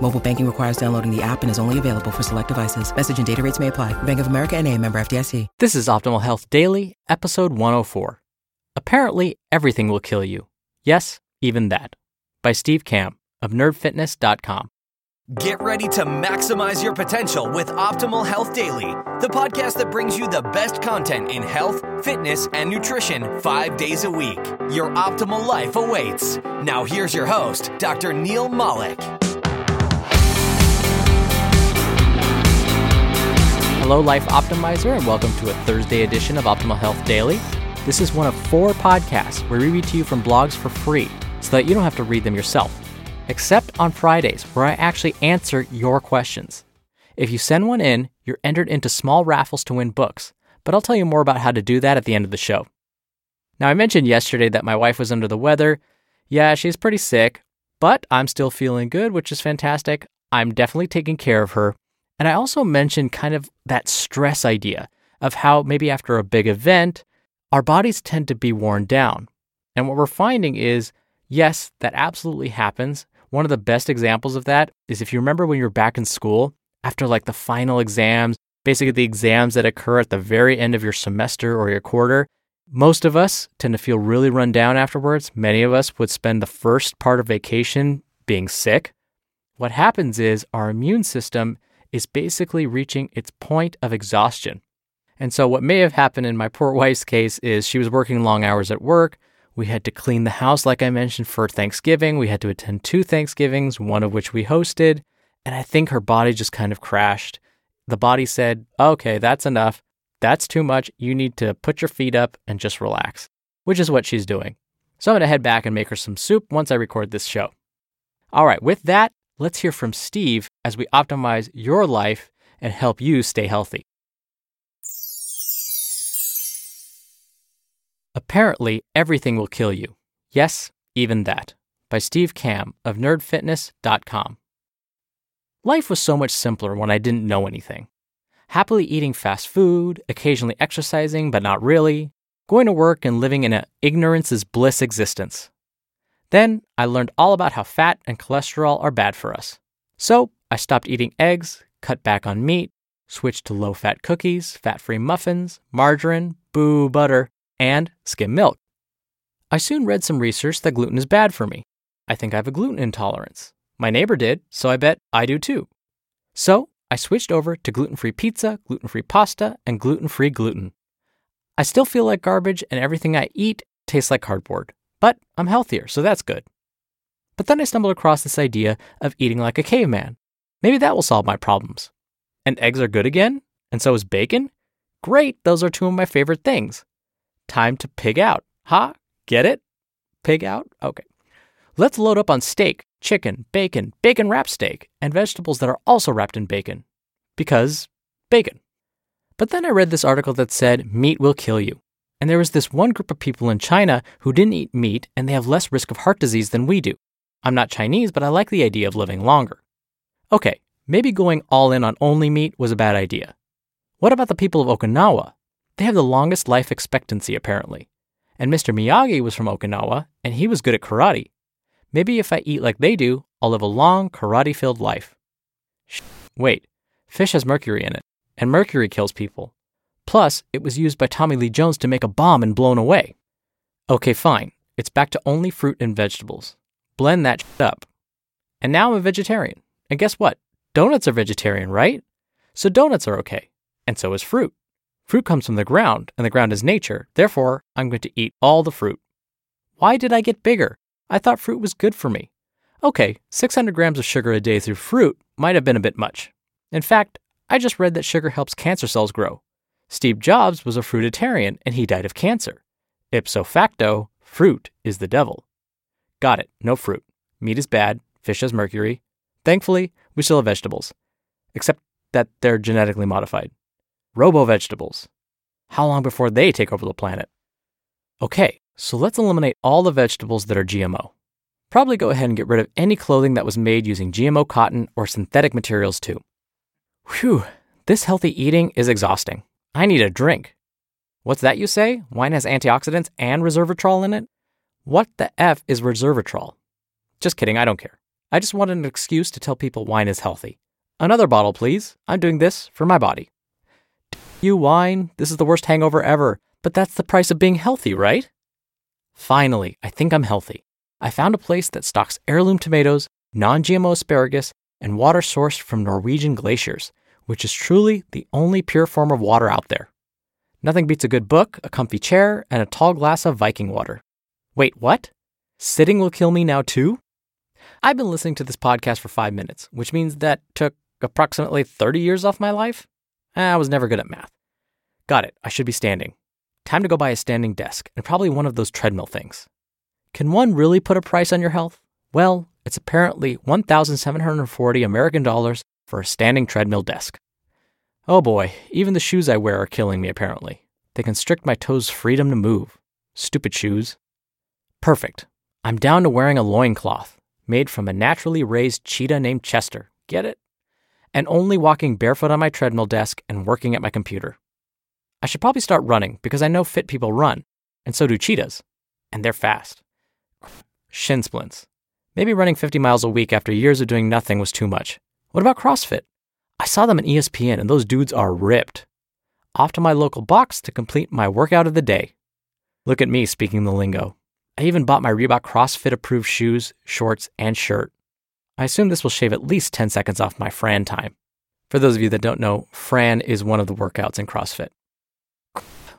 Mobile banking requires downloading the app and is only available for select devices. Message and data rates may apply. Bank of America and a member FDIC. This is Optimal Health Daily, episode 104. Apparently, everything will kill you. Yes, even that. By Steve Kamb of nerdfitness.com. Get ready to maximize your potential with Optimal Health Daily, the podcast that brings you the best content in health, fitness, and nutrition five days a week. Your optimal life awaits. Now, here's your host, Dr. Neil Malik. Hello, Life Optimizer, and welcome to a Thursday edition of Optimal Health Daily. This is one of four podcasts where we read to you from blogs for free so that you don't have to read them yourself except on Fridays, where I actually answer your questions. If you send one in, you're entered into small raffles to win books, but I'll tell you more about how to do that at the end of the show. Now, I mentioned yesterday that my wife was under the weather. Yeah, she's pretty sick, but I'm still feeling good, which is fantastic. I'm definitely taking care of her. And I also mentioned kind of that stress idea of how maybe after a big event, our bodies tend to be worn down. And what we're finding is, yes, that absolutely happens. One of the best examples of that is if you remember when you're back in school, after like the final exams, basically the exams that occur at the very end of your semester or your quarter, most of us tend to feel really run down afterwards. Many of us would spend the first part of vacation being sick. What happens is our immune system is basically reaching its point of exhaustion. And so, what may have happened in my poor wife's case is she was working long hours at work. We had to clean the house, like I mentioned, for Thanksgiving. We had to attend two Thanksgivings, one of which we hosted. And I think her body just kind of crashed. The body said, okay, that's enough. That's too much. You need to put your feet up and just relax, which is what she's doing. So I'm going to head back and make her some soup once I record this show. All right, with that, let's hear from Steve as we optimize your life and help you stay healthy. Apparently, everything will kill you. Yes, even that. By Steve Kamb of nerdfitness.com. Life was so much simpler when I didn't know anything. Happily eating fast food, occasionally exercising, but not really, going to work and living in an ignorance is bliss existence. Then I learned all about how fat and cholesterol are bad for us. So I stopped eating eggs, cut back on meat, switched to low fat cookies, fat free muffins, margarine, boo butter, and skim milk. I soon read some research that gluten is bad for me. I think I have a gluten intolerance. My neighbor did, so I bet I do too. So I switched over to gluten free pizza, gluten free pasta, and gluten free gluten. I still feel like garbage, and everything I eat tastes like cardboard, but I'm healthier, so that's good. But then I stumbled across this idea of eating like a caveman. Maybe that will solve my problems. And eggs are good again, and so is bacon? Great, those are two of my favorite things. Time to pig out. Ha? Huh? Get it? Pig out? Okay. Let's load up on steak, chicken, bacon, bacon wrapped steak, and vegetables that are also wrapped in bacon. Because bacon. But then I read this article that said meat will kill you. And there was this one group of people in China who didn't eat meat and they have less risk of heart disease than we do. I'm not Chinese, but I like the idea of living longer. Okay, maybe going all in on only meat was a bad idea. What about the people of Okinawa? They have the longest life expectancy, apparently. And Mr. Miyagi was from Okinawa, and he was good at karate. Maybe if I eat like they do, I'll live a long, karate filled life. Wait, fish has mercury in it, and mercury kills people. Plus, it was used by Tommy Lee Jones to make a bomb and blown away. Okay, fine. It's back to only fruit and vegetables. Blend that up. And now I'm a vegetarian. And guess what? Donuts are vegetarian, right? So donuts are okay. And so is fruit. Fruit comes from the ground, and the ground is nature. Therefore, I'm going to eat all the fruit. Why did I get bigger? I thought fruit was good for me. Okay, 600 grams of sugar a day through fruit might have been a bit much. In fact, I just read that sugar helps cancer cells grow. Steve Jobs was a fruitarian and he died of cancer. Ipso facto, fruit is the devil. Got it, no fruit. Meat is bad, fish has mercury. Thankfully, we still have vegetables, except that they're genetically modified. Robo vegetables. How long before they take over the planet? Okay, so let's eliminate all the vegetables that are GMO. Probably go ahead and get rid of any clothing that was made using GMO cotton or synthetic materials too. Whew, this healthy eating is exhausting. I need a drink. What's that you say? Wine has antioxidants and resveratrol in it? What the F is resveratrol? Just kidding, I don't care. I just wanted an excuse to tell people wine is healthy. Another bottle, please. I'm doing this for my body. You wine, this is the worst hangover ever, but that's the price of being healthy, right? Finally, I think I'm healthy. I found a place that stocks heirloom tomatoes, non GMO asparagus, and water sourced from Norwegian glaciers, which is truly the only pure form of water out there. Nothing beats a good book, a comfy chair, and a tall glass of Viking water. Wait, what? Sitting will kill me now too? I've been listening to this podcast for five minutes, which means that took approximately 30 years off my life. Eh, I was never good at math. Got it, I should be standing. Time to go buy a standing desk and probably one of those treadmill things. Can one really put a price on your health? Well, it's apparently 1,740 American dollars for a standing treadmill desk. Oh boy, even the shoes I wear are killing me apparently. They constrict my toes' freedom to move. Stupid shoes. Perfect. I'm down to wearing a loincloth made from a naturally raised cheetah named Chester. Get it? And only walking barefoot on my treadmill desk and working at my computer. I should probably start running because I know fit people run, and so do cheetahs. And they're fast. Shin splints. Maybe running 50 miles a week after years of doing nothing was too much. What about CrossFit? I saw them on ESPN and those dudes are ripped. Off to my local box to complete my workout of the day. Look at me speaking the lingo. I even bought my Reebok CrossFit approved shoes, shorts, and shirt. I assume this will shave at least 10 seconds off my Fran time. For those of you that don't know, Fran is one of the workouts in CrossFit.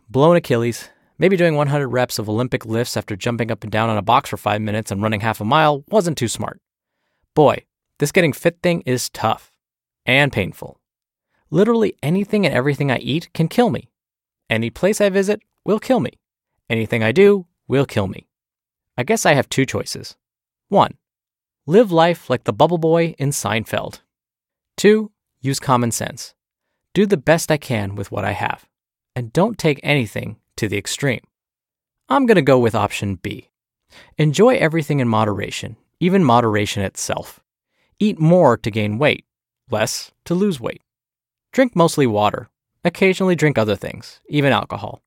Blown Achilles, Maybe doing 100 reps of Olympic lifts after jumping up and down on a box for five minutes and running half a mile wasn't too smart. Boy, this getting fit thing is tough and painful. Literally anything and everything I eat can kill me. Any place I visit will kill me. Anything I do will kill me. I guess I have two choices. One, live life like the bubble boy in Seinfeld. Two, use common sense. Do the best I can with what I have. And don't take anything to the extreme. I'm going to go with option B. Enjoy everything in moderation, even moderation itself. Eat more to gain weight, less to lose weight. Drink mostly water. Occasionally drink other things, even alcohol.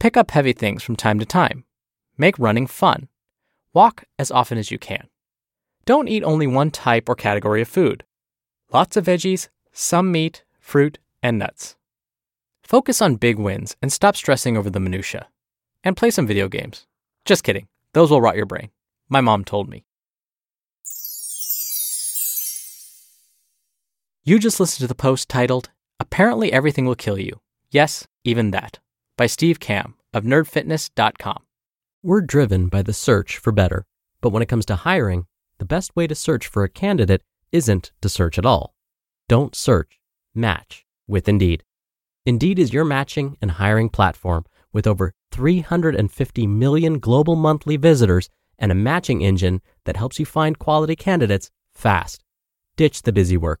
Pick up heavy things from time to time. Make running fun. Walk as often as you can. Don't eat only one type or category of food. Lots of veggies, some meat, fruit, and nuts. Focus on big wins and stop stressing over the minutiae. And play some video games. Just kidding. Those will rot your brain. My mom told me. You just listened to the post titled, Apparently Everything Will Kill You. Yes, even that, by Steve Kamb of nerdfitness.com. We're driven by the search for better. But when it comes to hiring, the best way to search for a candidate isn't to search at all. Don't search, match with Indeed. Indeed is your matching and hiring platform with over 350 million global monthly visitors and a matching engine that helps you find quality candidates fast. Ditch the busy work.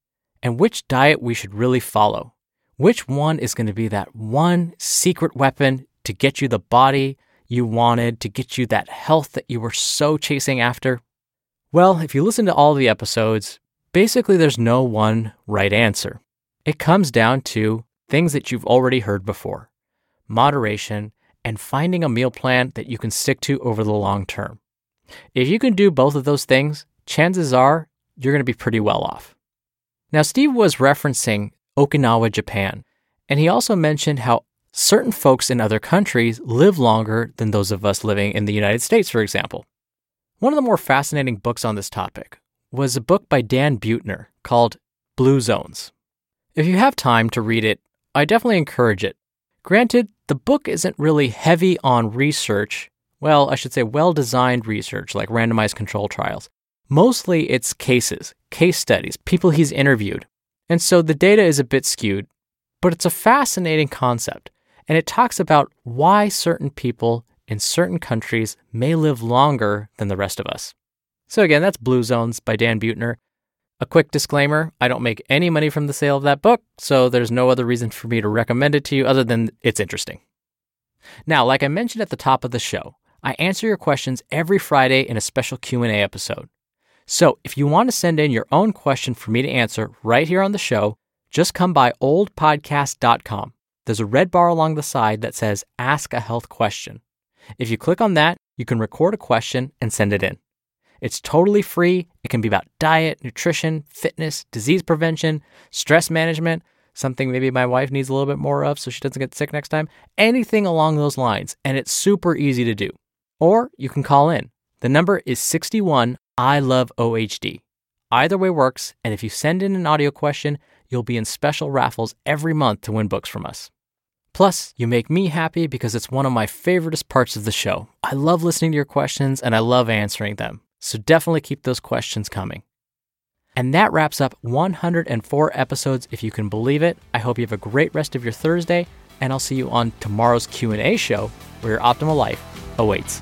and which diet we should really follow. Which one is going to be that one secret weapon to get you the body you wanted, to get you that health that you were so chasing after? Well, if you listen to all the episodes, basically there's no one right answer. It comes down to things that you've already heard before moderation and finding a meal plan that you can stick to over the long term. If you can do both of those things, chances are you're going to be pretty well off. Now, Steve was referencing Okinawa, Japan, and he also mentioned how certain folks in other countries live longer than those of us living in the United States, for example. One of the more fascinating books on this topic was a book by Dan Buettner called Blue Zones. If you have time to read it, I definitely encourage it. Granted, the book isn't really heavy on research, well, I should say well designed research like randomized control trials. Mostly it's cases, case studies, people he's interviewed. And so the data is a bit skewed, but it's a fascinating concept. And it talks about why certain people in certain countries may live longer than the rest of us. So, again, that's Blue Zones by Dan Buettner. A quick disclaimer I don't make any money from the sale of that book, so there's no other reason for me to recommend it to you other than it's interesting. Now, like I mentioned at the top of the show, I answer your questions every Friday in a special Q&A episode. So, if you want to send in your own question for me to answer right here on the show, just come by oldpodcast.com. There's a red bar along the side that says Ask a Health Question. If you click on that, you can record a question and send it in. It's totally free. It can be about diet, nutrition, fitness, disease prevention, stress management, something maybe my wife needs a little bit more of so she doesn't get sick next time, anything along those lines. And it's super easy to do. Or you can call in. The number is 61 I love OHD. Either way works, and if you send in an audio question, you'll be in special raffles every month to win books from us. Plus, you make me happy because it's one of my favoriteest parts of the show. I love listening to your questions and I love answering them. So definitely keep those questions coming. And that wraps up 104 episodes if you can believe it. I hope you have a great rest of your Thursday and I'll see you on tomorrow's Q&A show where your optimal life awaits.